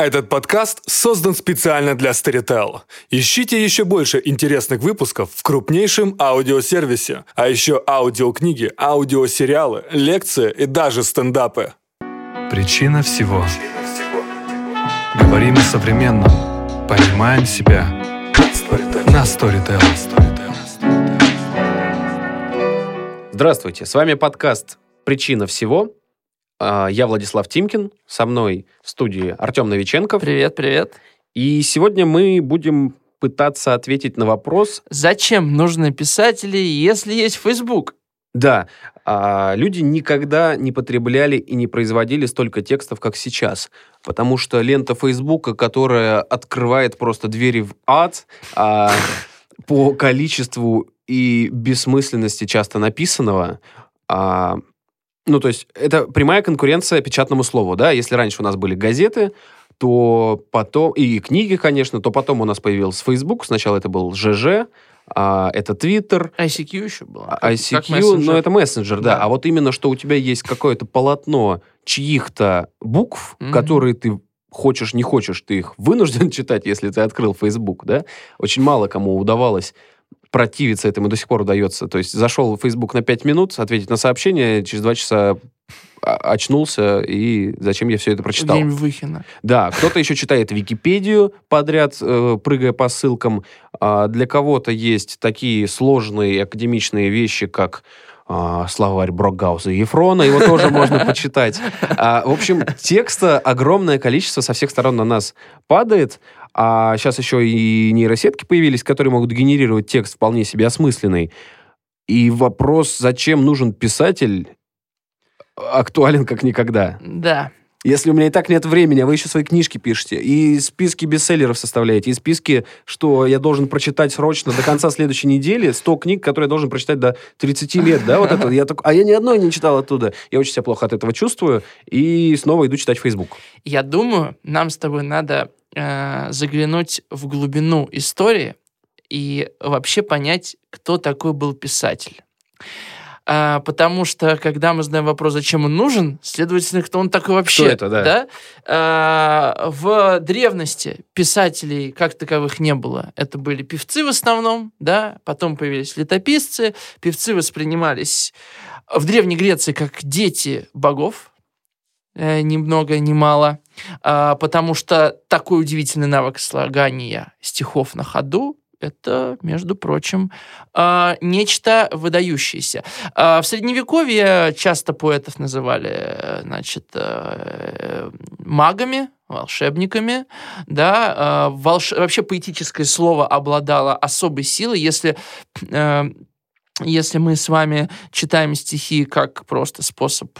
Этот подкаст создан специально для Storytel. Ищите еще больше интересных выпусков в крупнейшем аудиосервисе, а еще аудиокниги, аудиосериалы, лекции и даже стендапы. Причина всего. Говорим о современном. Понимаем себя. На Storytel. Здравствуйте, с вами подкаст «Причина всего». А, Я Владислав Тимкин, со мной в студии Артем Новиченков. Привет, привет. И сегодня мы будем пытаться ответить на вопрос, Зачем нужны писатели, если есть Facebook? да, а, люди никогда не потребляли и не производили столько текстов, как сейчас, потому что лента Фейсбука, которая открывает просто двери в ад а, по количеству и бессмысленности часто написанного, ну, то есть это прямая конкуренция печатному слову, да, если раньше у нас были газеты, то потом, и книги, конечно, то потом у нас появился Facebook, сначала это был ЖЖ, а, это Twitter, ICQ еще было. а- как- ICQ, как мессенджер. но это мессенджер, да. Да. А вот именно, что у тебя есть какое-то полотно чьих-то букв, Мгм. которые ты хочешь, не хочешь, ты их вынужден читать, если ты открыл Facebook, да? Очень мало кому удавалось противиться этому, до сих пор удается. То есть зашел в Facebook на 5 минут, ответить на сообщение, через 2 часа очнулся, и зачем я все это прочитал? Время Выхина. Да, кто-то еще читает Википедию подряд, э, прыгая по ссылкам. А для кого-то есть такие сложные академичные вещи, как а, словарь Брокгауза и Ефрона, его тоже можно почитать. А, В общем, текста огромное количество со всех сторон на нас падает, а сейчас еще и нейросетки появились, которые могут генерировать текст вполне себе осмысленный. И вопрос, зачем нужен писатель, актуален как никогда. Да. Если у меня и так нет времени, а вы еще свои книжки пишете, и списки бестселлеров составляете, и списки, что я должен прочитать срочно до конца следующей недели, 100 книг, которые я должен прочитать до 30 лет, да, вот это, я так, а я ни одной не читал оттуда. Я очень себя плохо от этого чувствую, и снова иду читать Facebook. Я думаю, нам с тобой надо э, заглянуть в глубину истории и вообще понять, кто такой был писатель. А, потому что, когда мы задаем вопрос, зачем он нужен, следовательно, кто он такой вообще. это, да. А, в древности писателей как таковых не было. Это были певцы в основном, да, потом появились летописцы. Певцы воспринимались в Древней Греции как дети богов, э, ни много ни мало, потому что такой удивительный навык слагания стихов на ходу это, между прочим, а, нечто выдающееся. А, В Средневековье часто поэтов называли, э, значит, э, магами, волшебниками, да, а, волш- вообще поэтическое слово обладало особой силой, если э, если мы с вами читаем стихи как просто способ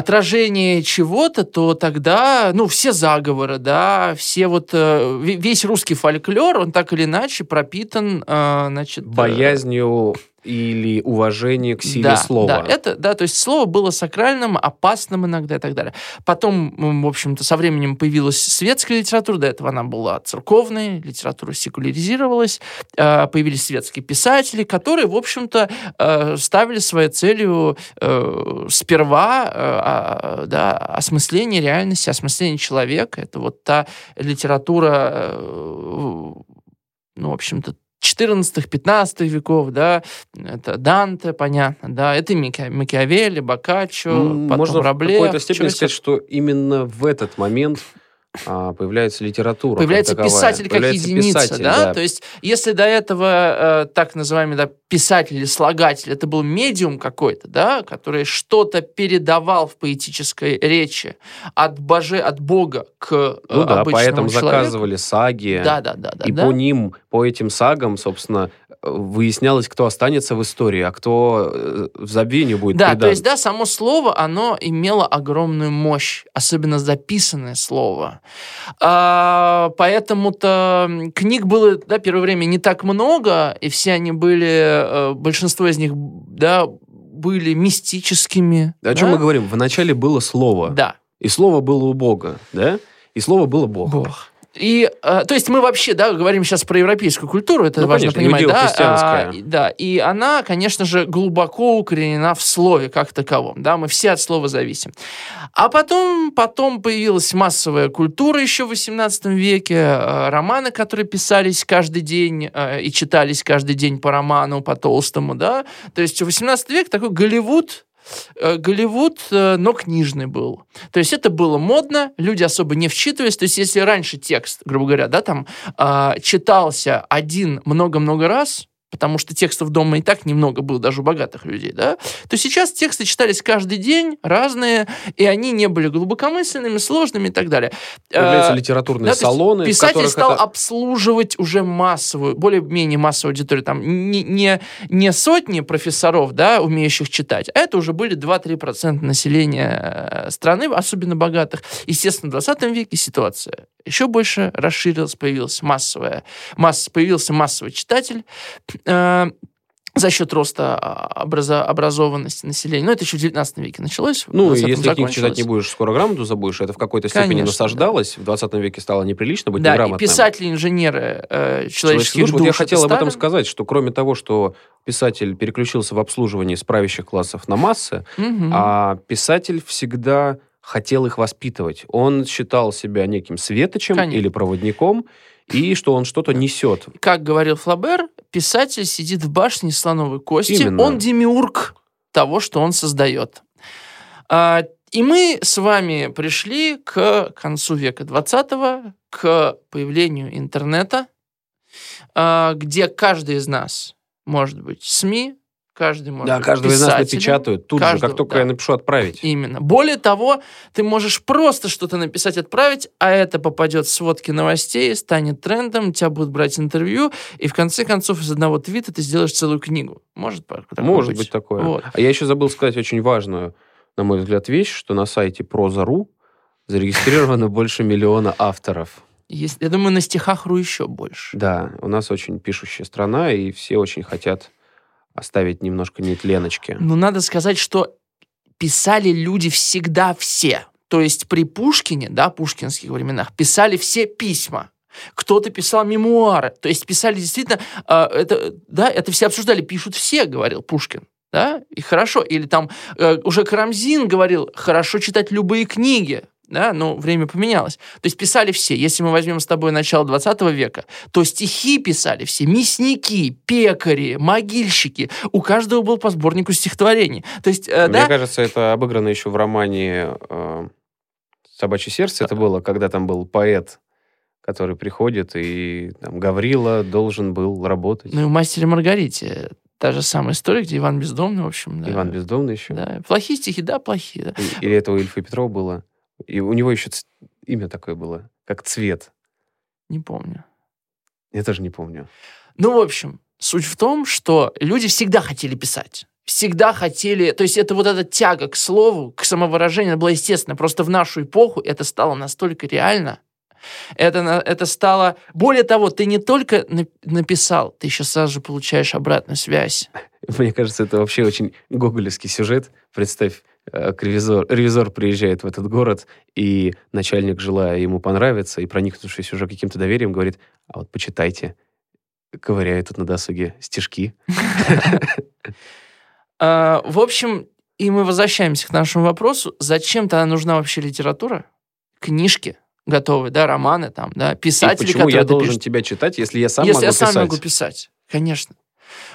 отражения чего-то, то тогда, ну, все заговоры, да, все вот, э, ве- весь русский фольклор, он так или иначе пропитан, э, значит... э, Боязнью или уважение к силе да, слова. Да, это, да, то есть слово было сакральным, опасным иногда и так далее. Потом, в общем-то, со временем появилась светская литература, до этого она была церковной, литература секуляризировалась, э, появились светские писатели, которые, в общем-то, э, ставили своей целью э, сперва э, а, да, осмысление реальности, осмысление человека. Это вот та литература, ну, в общем-то, 14-15 веков, да, это Данте, понятно, да, это Мики- Макиавелли, Боккаччо, потом Можно Рабле, в какой-то степени сказать, что именно в этот момент появляется литература. как Появляется таковая. писатель как Появляется единица, писатель, да? То есть, если до этого э, так называемый да, писатель или слагатель, это был медиум какой-то, да, который что-то передавал в поэтической речи от боже, от Бога к э, Ну да, обычному поэтому человеку. заказывали саги. Да, да, да, да. и да. по ним, по этим сагам, собственно, выяснялось, кто останется в истории, а кто э, в забвению будет Да, предан. то есть, да, само слово, оно имело огромную мощь, особенно записанное слово. А, поэтому-то книг было, да, первое время не так много, и все они были, э, большинство из них, да, были мистическими. О чем да? мы говорим? Вначале было слово, Да, и слово было у Бога, да? И слово было Бог. Бог. И, э, то есть мы вообще, да, говорим сейчас про европейскую культуру, это Ну, важно конечно, понимать, да, а, да, и она, конечно же, глубоко укоренена в слове как таковом, да, мы все от слова зависим. А потом, потом появилась массовая культура еще в XVIII веке, э, романы, которые писались каждый день э, и читались каждый день по роману, по толстому, да, то есть в XVIII век такой Голливуд, Голливуд, э, но книжный был. То есть это было модно, люди особо не вчитывались. То есть если раньше текст, грубо говоря, да, там а, читался один много-много раз, потому что текстов дома и так немного было, даже у богатых людей, да, то сейчас тексты читались каждый день, разные, и они не были глубокомысленными, сложными и так далее. Появляются Э, литературные да, салоны, Писатель стал это- обслуживать уже массовую, более-менее массовую аудиторию. Там не, не, не сотни профессоров, да, умеющих читать, а это уже были 2-3% населения э, страны, особенно богатых. Естественно, в 20 веке ситуация еще больше расширилась, появилась массовая, масс, появился массовый читатель, за счет роста а, образа- образованности населения. Ну, это еще в 19 веке началось. Ну, 20-м если книг читать не будешь, скоро грамоту забудешь. Это в какой-то степени Конечно, насаждалось. В 20 веке стало неприлично быть Да, и неграмотным. писатели, инженеры э, человеческих Слушай, вот я душ, хотел об этом сказать, что кроме того, что писатель переключился в обслуживании с правящих классов на массы, Мгм. а писатель всегда хотел их воспитывать. Он считал себя неким светочем Конечно. или проводником, и что он что-то несет. Как говорил Флабер, писатель сидит в башне слоновой кости. Именно. Он демиург того, что он создает. А, И мы с вами пришли к концу века 20 к появлению интернета, а, где каждый из нас может быть СМИ, каждый может Да, быть каждого из нас напечатают тут же, Каждого, как только да. я напишу отправить. Именно. Более того, ты можешь просто что-то написать, отправить, а это попадет в сводки новостей, станет трендом, тебя будут брать интервью, и в конце концов из одного твита ты сделаешь целую книгу. Может так- такое Может быть такое. Вот. А я еще забыл сказать очень важную, на мой взгляд, вещь, что на сайте Проза.ру зарегистрировано больше миллиона авторов. Есть- я думаю, на стихах.ру еще больше. Да, у нас очень пишущая страна, и все очень хотят оставить немножко нетленочки. Но надо сказать, что писали люди всегда все. То есть при Пушкине, да, пушкинских временах, писали все письма. Кто-то писал мемуары. То есть писали действительно... э, это, да, это все обсуждали. Пишут все, говорил Пушкин. Да, и хорошо. Или там э, уже Карамзин говорил, хорошо читать любые книги. Да, но время поменялось. То есть писали все. Если мы возьмем с тобой начало 20 века, то стихи писали все. Мясники, пекари, могильщики. У каждого был по сборнику стихотворений. То есть, э, Мне да, кажется, это обыграно еще в романе э, «Собачье сердце». Это было, когда там был поэт, который приходит, и там Гаврила должен был работать. ну и в «Мастере Маргарите» та же самая история, где Иван Бездомный, в общем. Да. Иван Бездомный еще. Да. Плохие стихи, да, плохие. Да. Или это у Ильфа Петрова было. И у него еще ц- имя такое было, как Цвет. Не помню. Я тоже не помню. Ну, в общем, суть в том, что люди всегда хотели писать. Всегда хотели... То есть это вот эта тяга к слову, к самовыражению, она была естественно. Просто в нашу эпоху это стало настолько реально. Это, это стало... Более того, ты не только на- написал, ты еще сразу же получаешь обратную связь. Мне кажется, это вообще очень гоголевский сюжет. Представь, ревизор, ревизор приезжает в этот город, и начальник, желая ему понравиться, и проникнувшись уже каким-то доверием, говорит, а вот почитайте. Ковыряю тут на досуге стишки. А, в общем, и мы возвращаемся к нашему вопросу. Зачем тогда нужна вообще литература? Книжки готовые, да, романы там, да, И писатели, почему которые я должен пишут. тебя читать, если я сам Если могу я сам писать? могу писать, конечно.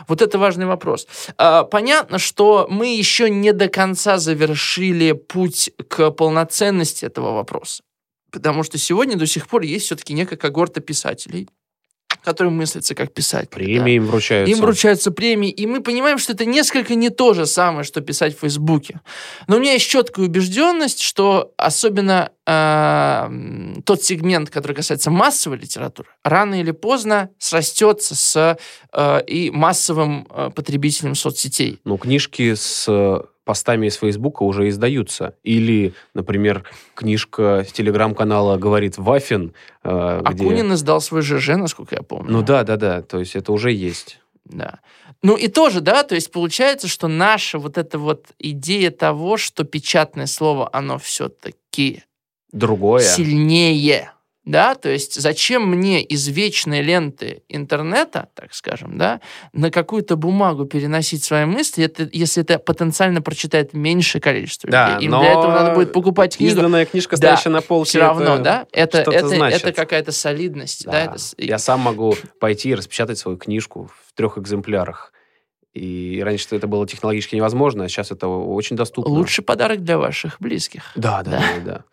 Вот это важный вопрос. А, Понятно, что мы еще не до конца завершили путь к полноценности этого вопроса. Потому что сегодня до сих пор есть все-таки некая когорта писателей, которые мыслятся как писатели. да. Премии им вручаются. Им вручаются премии, и мы понимаем, что это несколько не то же самое, что писать в Фейсбуке. Но у меня есть четкая убежденность, что особенно э, м, тот сегмент, который касается массовой литературы, рано или поздно срастется с э, и массовым э, потребителем соцсетей. Ну, книжки с э, постами из Фейсбука уже издаются. Или, например, книжка с телеграм-канала «Говорит Вафин», э, где... Акунин издал свой ЖЖ, насколько я помню. Ну да, да, да. То есть это уже есть. Да. Ну и тоже, да, то есть получается, что наша вот эта вот идея того, что печатное слово, оно все-таки Другое. сильнее, да, то есть зачем мне из вечной ленты интернета, так скажем, да, на какую-то бумагу переносить свои мысли, это, если это потенциально прочитает меньшее количество Да, людей. Им но для этого надо будет покупать книгу. Изданная книжка, Да, стоящая на полке, Все равно, это да, это, это, значит. это какая-то солидность, да, Да. это Я сам могу пойти и распечатать свою книжку в трех экземплярах. И раньше это было технологически невозможно, а сейчас это очень доступно. лучший подарок для ваших близких. Да, да, Да. да, да.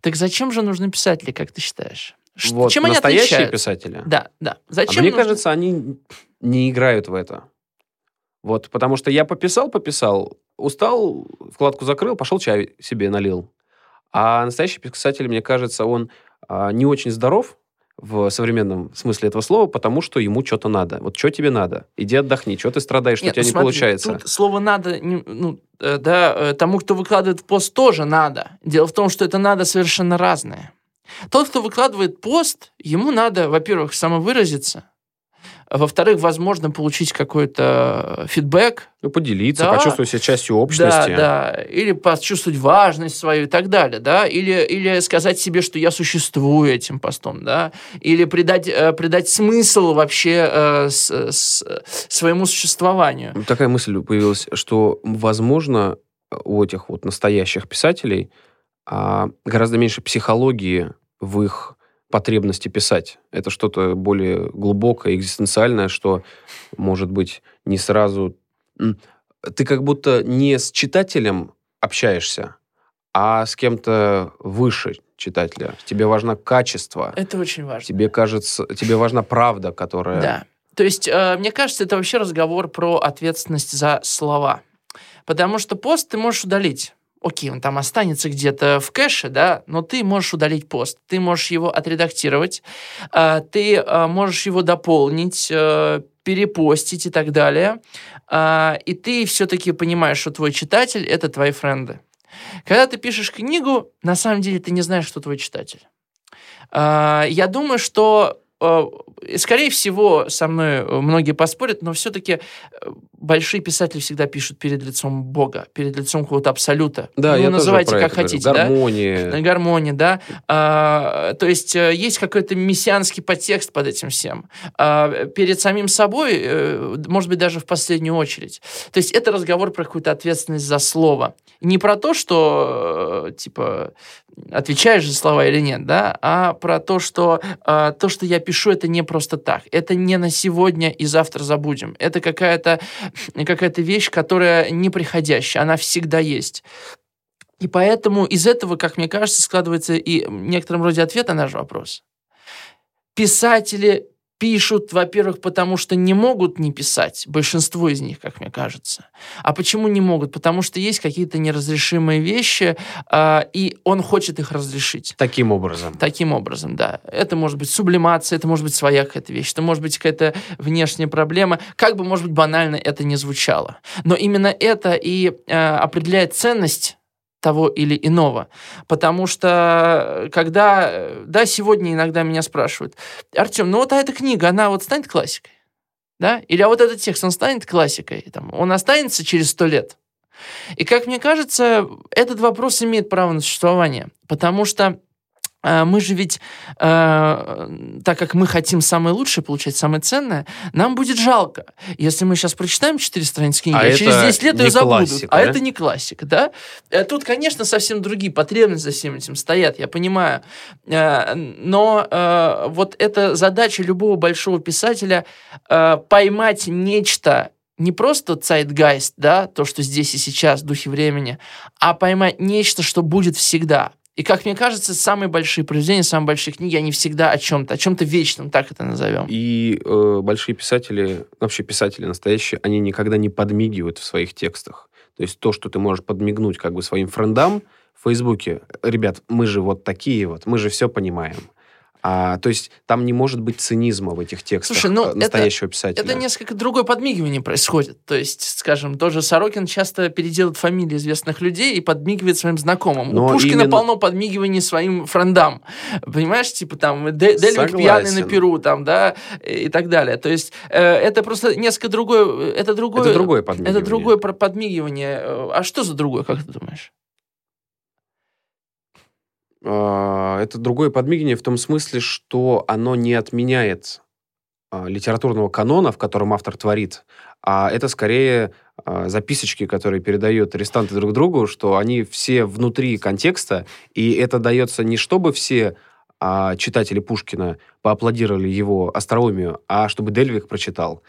Так зачем же нужны писатели, как ты считаешь? Ш- Вот Чем они настоящие отличаются? писатели. Да, да. А Зачем мне нужны- кажется, они не играют в это. Вот, потому что я пописал, пописал, устал, вкладку закрыл, пошел чай себе налил. А настоящий писатель, мне кажется, он а, не очень здоров в современном смысле этого слова, потому что ему что-то надо. Вот что тебе надо? Иди отдохни. Что ты страдаешь, что Нет, у тебя ну не смотри, получается? Тут слово надо, ну, э, да, э, тому, кто выкладывает пост, тоже надо. Дело в том, что это надо совершенно разное. Тот, кто выкладывает пост, ему надо, во-первых, самовыразиться, во-вторых, возможно, получить какой-то фидбэк, Ну, поделиться, Да. почувствовать себя частью общности. Да, да. Или почувствовать важность свою и так далее, да. Или, или сказать себе, что я существую этим постом, да. Или придать, э, придать смысл вообще э, с- с- своему существованию. Такая мысль появилась, что, возможно, у этих вот настоящих писателей а, гораздо меньше психологии в их потребности писать. Это что-то более глубокое, экзистенциальное, что, может быть, не сразу... Ты как будто не с читателем общаешься, а с кем-то выше читателя. Тебе важно качество. Это очень важно. Тебе кажется, тебе важна правда, которая... Да. То есть, э, мне кажется, это вообще разговор про ответственность за слова. Потому что пост ты можешь удалить. Окей, он там останется где-то в кэше, да, но ты можешь удалить пост, ты можешь его отредактировать, э, ты э, можешь его дополнить, э, перепостить и так далее. А, И ты все-таки понимаешь, что твой читатель — это твои френды. Когда ты пишешь книгу, на самом деле ты не знаешь, что твой читатель. А, Я думаю, что скорее всего, со мной э, многие поспорят, но все-таки большие писатели всегда пишут перед лицом Бога, перед лицом какого-то абсолюта. Да, ну, я называйте тоже как это говорю. хотите, да? Гармония. Да. А, то есть э, есть какой-то мессианский подтекст под этим всем. А, перед самим собой, э, может быть, даже в последнюю очередь. То есть это разговор про какую-то ответственность за слово. Не про то, что, э, типа, отвечаешь за слова или нет, да, а про то, что э, то, что я пишу, это не просто так. Это не на сегодня и завтра забудем. Это какая-то какая вещь, которая неприходящая, она всегда есть. И поэтому из этого, как мне кажется, складывается и в некотором роде ответ на наш вопрос. Писатели пишут, во-первых, потому что не могут не писать, большинство из них, как мне кажется. А почему не могут? Потому что есть какие-то неразрешимые вещи, э, и он хочет их разрешить. Таким образом. Таким образом, да. Это может быть сублимация, это может быть своя какая-то вещь, это может быть какая-то внешняя проблема. Как бы, может быть, банально это не звучало. Но именно это и э, определяет ценность того или иного. Потому что, когда... э, Да, сегодня иногда меня спрашивают, Артем, ну вот а эта книга, она вот станет классикой? Да? Или а вот этот текст, он станет классикой? Там, он останется через сто лет? И, как мне кажется, этот вопрос имеет право на существование. Потому что э, мы же ведь, э, так как мы хотим самое лучшее, получать самое ценное, нам будет жалко, если мы сейчас прочитаем 4 страницы книги, А а, через это 10 лет ее забудут. классика, а да? это не классика, да? Э, Тут, конечно, совсем другие потребности за всем этим стоят, я понимаю. Э, Но э, вот эта задача любого большого писателя э, поймать нечто, не просто zeitgeist, да, то, что здесь и сейчас, духе времени, а поймать нечто, что будет всегда. И, как мне кажется, самые большие произведения, самые большие книги, они всегда о чем-то, о чем-то вечном, так это назовем. И э, большие писатели, вообще писатели настоящие, они никогда не подмигивают в своих текстах. То есть то, что ты можешь подмигнуть как бы своим френдам в Фейсбуке, ребят, мы же вот такие вот, мы же все понимаем. А, то есть там не может быть цинизма в этих текстах Слушай, ну, э, это- настоящего писателя. Это несколько другое подмигивание происходит. То есть, скажем, тоже Сорокин часто переделывает фамилии известных людей и подмигивает своим знакомым. Но У Пушкина именно- полно подмигиваний своим френдам. Понимаешь, типа там Де- Дельвик пьяный на Перу, там, да, и так далее. То есть э, это просто несколько другое... Это другое, Это другое подмигивание. Это другое подмигивание. Э, А что за другое, как ты думаешь? А, это другое подмигивание в том смысле, что оно не отменяет а, литературного канона, в котором автор творит, а это скорее а, записочки, которые передают арестанты друг другу, что они все внутри контекста, и это дается не чтобы все а, читатели Пушкина поаплодировали его остроумию, а чтобы Дельвик прочитал.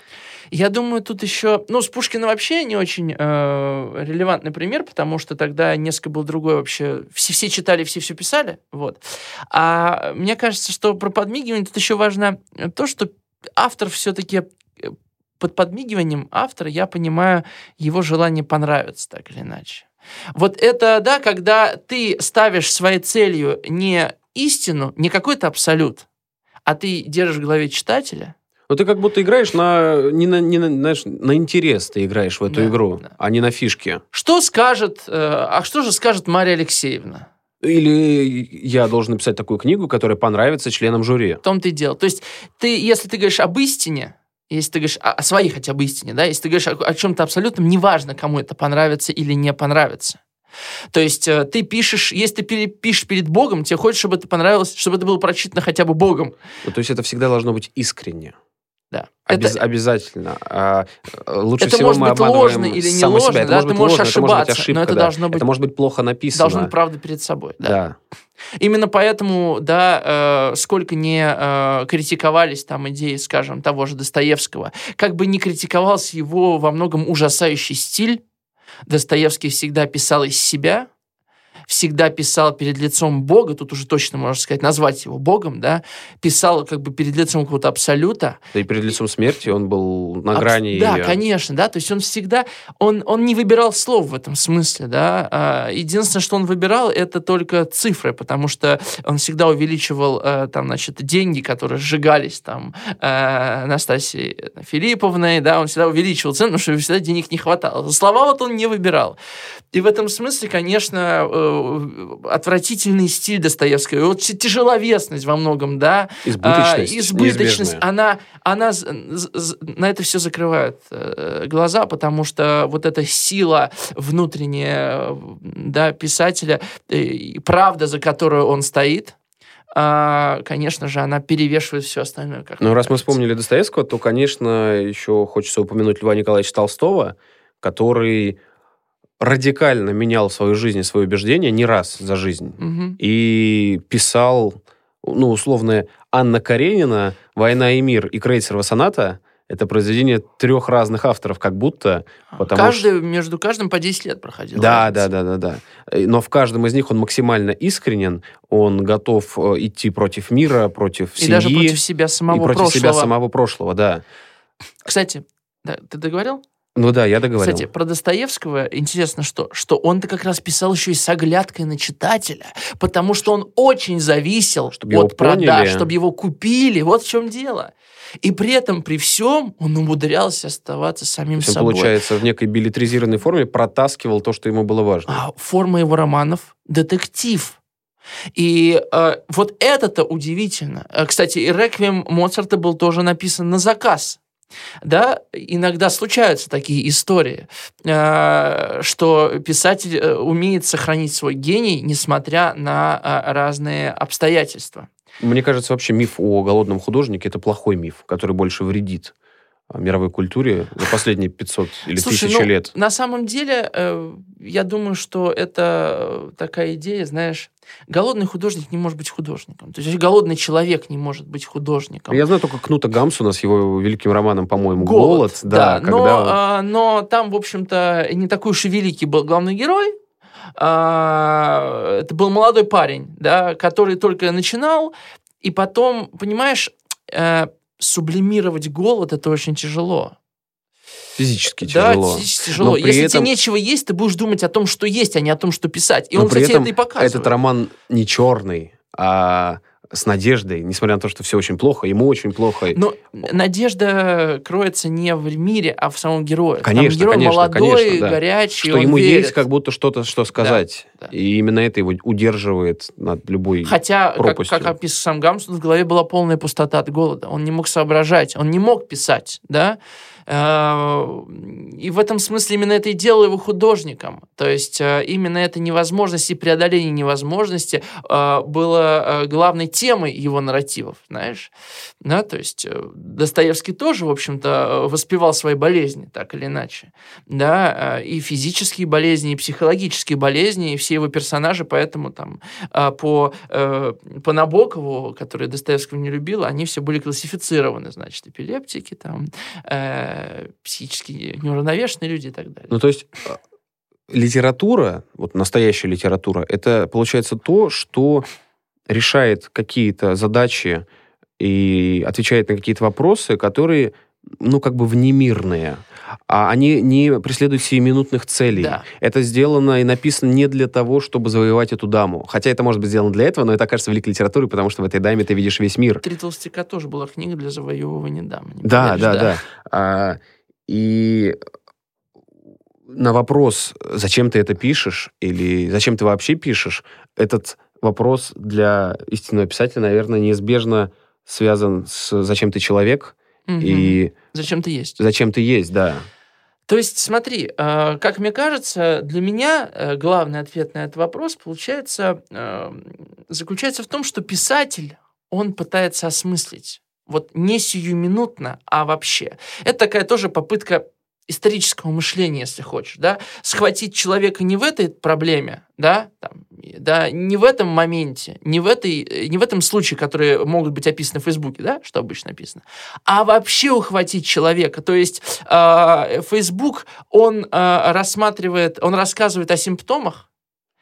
Я думаю, тут еще... Ну, с Пушкина вообще не очень э, релевантный пример, потому что тогда несколько был другой вообще. Все, все читали, все все писали. Вот. А мне кажется, что про подмигивание тут еще важно то, что автор все-таки под подмигиванием автора я понимаю его желание понравиться так или иначе. Вот это, да, когда ты ставишь своей целью не истину, не какой-то абсолют, а ты держишь в голове читателя. Ну, ты как будто играешь на, не на, не на, знаешь, на интерес ты играешь в эту Да, игру, да. а не на фишки. Что скажет, э, а что же скажет Мария Алексеевна? Или я должен написать такую книгу, которая понравится членам жюри. В том-то и дело. То есть ты, если ты говоришь об истине, если ты говоришь о, о своей хотя бы истине, да, если ты говоришь о, о чем-то абсолютном, неважно, кому это понравится или не понравится. То есть э, ты пишешь, если ты пишешь перед Богом, тебе хочется, чтобы это понравилось, чтобы это было прочитано хотя бы Богом. Ну, то есть это всегда должно быть искренне. Да. Обяз- Это, обязательно. А, э, лучше это всего может мы быть ложно или не ложно, себя. Это да, может ты быть можешь ложно, это может быть ошибаться, ошибка, но это да. должно быть- Это может быть плохо написано. должна быть правда перед собой. Да. Да. Именно поэтому, да, э, сколько не э, критиковались там идеи, скажем, того же Достоевского, как бы не критиковался его во многом ужасающий стиль, Достоевский всегда писал из себя, всегда писал перед лицом Бога, тут уже точно можно сказать, назвать его Богом, да, писал как бы перед лицом какого-то абсолюта, Да и перед лицом смерти он был на Абс- грани. Да, конечно, да. То есть он всегда, он, он не выбирал слов в этом смысле, да. А, Единственное, что он выбирал, это только цифры, потому что он всегда увеличивал э, там, значит, деньги, которые сжигались там э, Анастасией Филипповной, да, он всегда увеличивал цену, потому что всегда денег не хватало. Слова вот он не выбирал. И в этом смысле, конечно, э, отвратительный стиль Достоевского, вот тяжеловесность во многом, да, Избыточность. а, избыточность, неизбежная. она, она на это все закрывает э, глаза, потому что вот эта сила внутренняя, э, да, писателя, э, правда, за которую он стоит, а, конечно же, она перевешивает все остальное. Как Ну, раз мы кажется. вспомнили Достоевского, то, конечно, еще хочется упомянуть Льва Николаевича Толстого, который радикально менял свою жизнь и свои убеждения не раз за жизнь. Мгм. И писал, ну, условно, Анна Каренина «Война и мир» и «Крейцерова соната» это произведение трех разных авторов, как будто. Потому Каждый, между каждым по 10 лет проходил. Да, да, да, да, да. Но в каждом из них он максимально искренен, он готов э, идти против мира, против И семьи даже против себя самого и против прошлого. себя самого прошлого, да. Кстати, да, ты договорил? Ну да, я договорил. Кстати, про Достоевского интересно, что, что он-то как раз писал еще и с оглядкой на читателя, потому что он очень зависел Чтоб его от продаж, поняли. чтобы его купили. Вот в чем дело. И при этом, при всем, он умудрялся оставаться самим он, собой. получается, в некой билетризированной форме протаскивал то, что ему было важно. А форма его романов — детектив. И э, вот это-то удивительно. Э, Кстати, и «Реквием» Моцарта был тоже написан на заказ. Да, иногда случаются такие истории, э, что писатель э, умеет сохранить свой гений, несмотря на э, разные обстоятельства. Мне кажется, вообще миф о голодном художнике – это плохой миф, который больше вредит мировой культуре за последние 500 или Слушай, 1000 ну, лет. На самом деле, э, я думаю, что это такая идея, знаешь, голодный художник не может быть художником. То есть голодный человек не может быть художником. Я знаю только Кнута Гамсуна с его великим романом, по-моему, Голод, «Голод». да, но, когда он- а, но там, в общем-то, не такой уж и великий был главный герой. А, это был молодой парень, да, который только начинал, и потом, понимаешь, э, сублимировать голод это очень тяжело. физически Да, тяжело. физически тяжело. Но Если этом- тебе нечего есть, ты будешь думать о том, что есть, а не о том, что писать. И Но он, при кстати, этом это и показывает. Этот роман не черный, а с надеждой, несмотря на то, что все очень плохо, ему очень плохо. Но надежда кроется не в мире, а в самом герое. Конечно, Там герой конечно, молодой, конечно, да. горячий, что ему верит. есть как будто что-то, что сказать. Да. И именно это его удерживает над любой... Хотя, как, пропастью. как описывал сам Гамсун, в голове была полная пустота от голода. Он не мог соображать, он не мог писать, да. Э, И в этом смысле именно это и делало его художником. То есть э, именно эта невозможность и преодоление невозможности э, было главной темой его нарративов, знаешь. Да, то есть Достоевский тоже, в общем-то, воспевал свои болезни, так или иначе. Да, и физические болезни, и психологические болезни, и все его персонажи, поэтому там по, по Набокову, который Достоевского не любил, они все были классифицированы, значит, эпилептики, там, психически неуравновешенные люди и так далее. Ну, то есть э, литература, вот настоящая литература, это получается то, что решает какие-то задачи и отвечает на какие-то вопросы, которые, ну, как бы внемирные. А они не преследуют сиюминутных целей. Да. Это сделано и написано не для того, чтобы завоевать эту даму. Хотя это может быть сделано для этого, но это окажется великой литературой, потому что в этой даме ты видишь весь мир. «Три толстяка» тоже была книга для завоевывания дамы. Да, поверишь, да, да. А, и на вопрос, зачем ты это пишешь, или зачем ты вообще пишешь, этот вопрос для истинного писателя, наверное, неизбежно связан с зачем ты человек И Зачем ты есть? зачем ты есть, да. То есть, смотри, э, как мне кажется, для меня э, главный ответ на этот вопрос получается, э, заключается в том, что писатель, он пытается осмыслить. Вот не сиюминутно, а вообще. Это такая тоже попытка исторического мышления, если хочешь, да, схватить человека не в этой проблеме, да, там, да, не в этом моменте, не в, этой, э, не в этом случае, которые могут быть описаны в Фейсбуке, да, что обычно написано, а вообще ухватить человека. То есть э, Facebook, он э, рассматривает, он рассказывает о симптомах,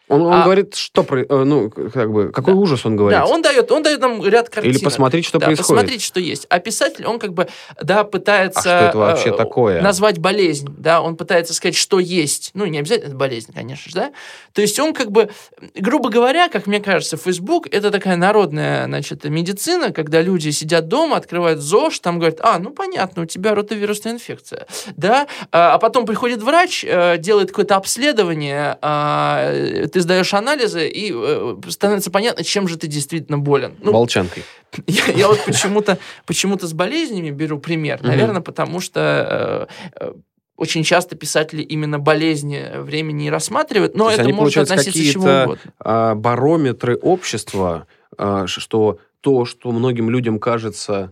Он, он А- говорит, что, э, ну, как бы, какой Да. ужас он говорит. да, он дает, он дает нам ряд картинок. Или посмотреть, что да, происходит. посмотреть, что есть. А писатель, он как бы, да, пытается... А что это вообще э, такое? Назвать болезнь, да, он пытается сказать, что есть. Ну, не обязательно это болезнь, конечно же, да. То есть он как бы, грубо говоря, как мне кажется, Facebook это такая народная, значит, медицина, когда люди сидят дома, открывают ЗОЖ, там говорят, а, ну, понятно, у тебя ротовирусная инфекция, да, а а потом приходит врач, э, делает какое-то обследование, а, э, ты сдаешь анализы, и э, становится понятно, чем же ты действительно болен. Ну, Волчанкой. я, я вот почему-то почему с болезнями беру пример. Наверное, потому что э, э, очень часто писатели именно болезни времени не рассматривают, но это они, может относиться к чему угодно. а, барометры общества, а, что то, что многим людям кажется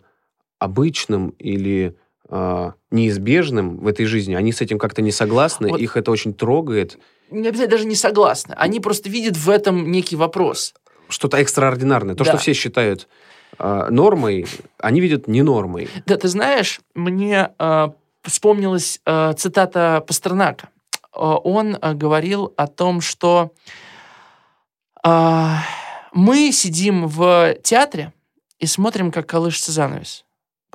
обычным или а, неизбежным в этой жизни, они с этим как-то не согласны, Вот. их это очень трогает. Не обязательно даже не согласны. Они просто видят в этом некий вопрос. Что-то экстраординарное. То, Да. что все считают а, нормой, они видят не нормой. Да, ты знаешь, мне э, вспомнилась э, цитата Пастернака. Э, он э, говорил о том, что э, мы сидим в театре и смотрим, как колышется занавес.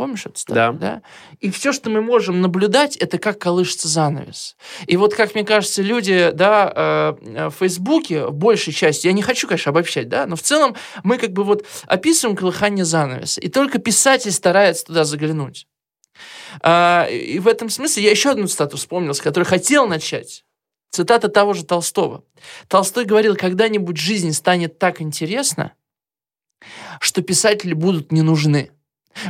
Помнишь эту цитату? Да. И все, что мы можем наблюдать, это как колышется занавес. И вот, как мне кажется, люди, да, э, в Фейсбуке, в большей части, я не хочу, конечно, обобщать, да, но в целом мы как бы вот описываем колыхание занавеса, и только писатель старается туда заглянуть. А, и в этом смысле я еще одну цитату вспомнил, с которой хотел начать. Цитата того же Толстого. Толстой говорил, когда-нибудь жизнь станет так интересна, что писатели будут не нужны.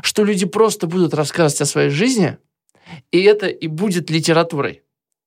Что люди просто будут рассказывать о своей жизни, и это и будет литературой.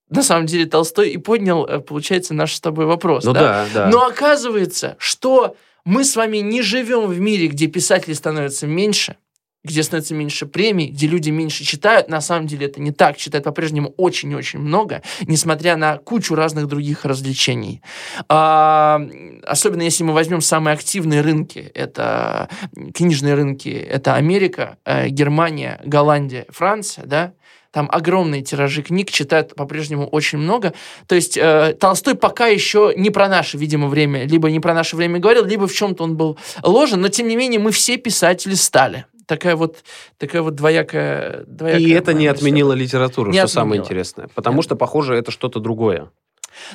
На самом деле Толстой и поднял, э, получается, наш с тобой вопрос. Ну да, да. Но оказывается, что мы с вами не живем в мире, где писателей становится меньше, где становится меньше премий, где люди меньше читают. На самом деле это не так. Читают по-прежнему очень и очень много, несмотря на кучу разных других развлечений. А, особенно если мы возьмем самые активные рынки. Это книжные рынки. Это Америка, э, Германия, Голландия, Франция, да? Там огромные тиражи книг, читают по-прежнему очень много. То есть э, Толстой пока еще не про наше, видимо, время, либо не про наше время говорил, либо в чем-то он был ложен, но тем не менее мы все писатели стали. Такая вот, такая вот двоякая... двоякая И это не отменило литературу, Не что самое отменило. интересное. Потому Нет. что, похоже, это что-то другое.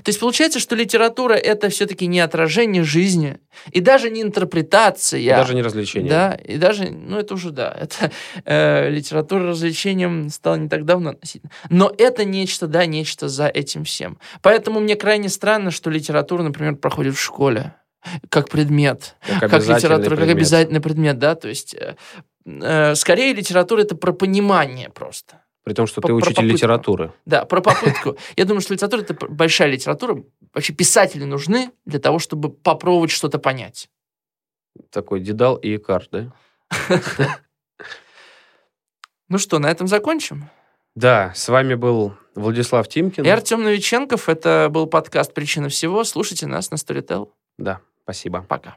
То есть получается, что литература это все-таки не отражение жизни и даже не интерпретация. И даже не развлечение. Да, и даже, ну это уже да, это э, литература развлечением стала не так давно относительно. Но это нечто, да, нечто за этим всем. Поэтому мне крайне странно, что литература, например, проходит в школе как предмет, Как, как литература, как предмет. обязательный предмет, да, то есть э, скорее литература это про понимание просто. При том, что По- ты учитель попытку. литературы. Да, про попытку. Я думаю, что литература это большая литература. Вообще писатели нужны для того, чтобы попробовать что-то понять. Такой Дедал и Икар, да? Ну что, на этом закончим? Да, с вами был Владислав Тимкин. И Артем Новиченков. Это был подкаст «Причина всего». Слушайте нас на Storytel. Да, спасибо. Пока.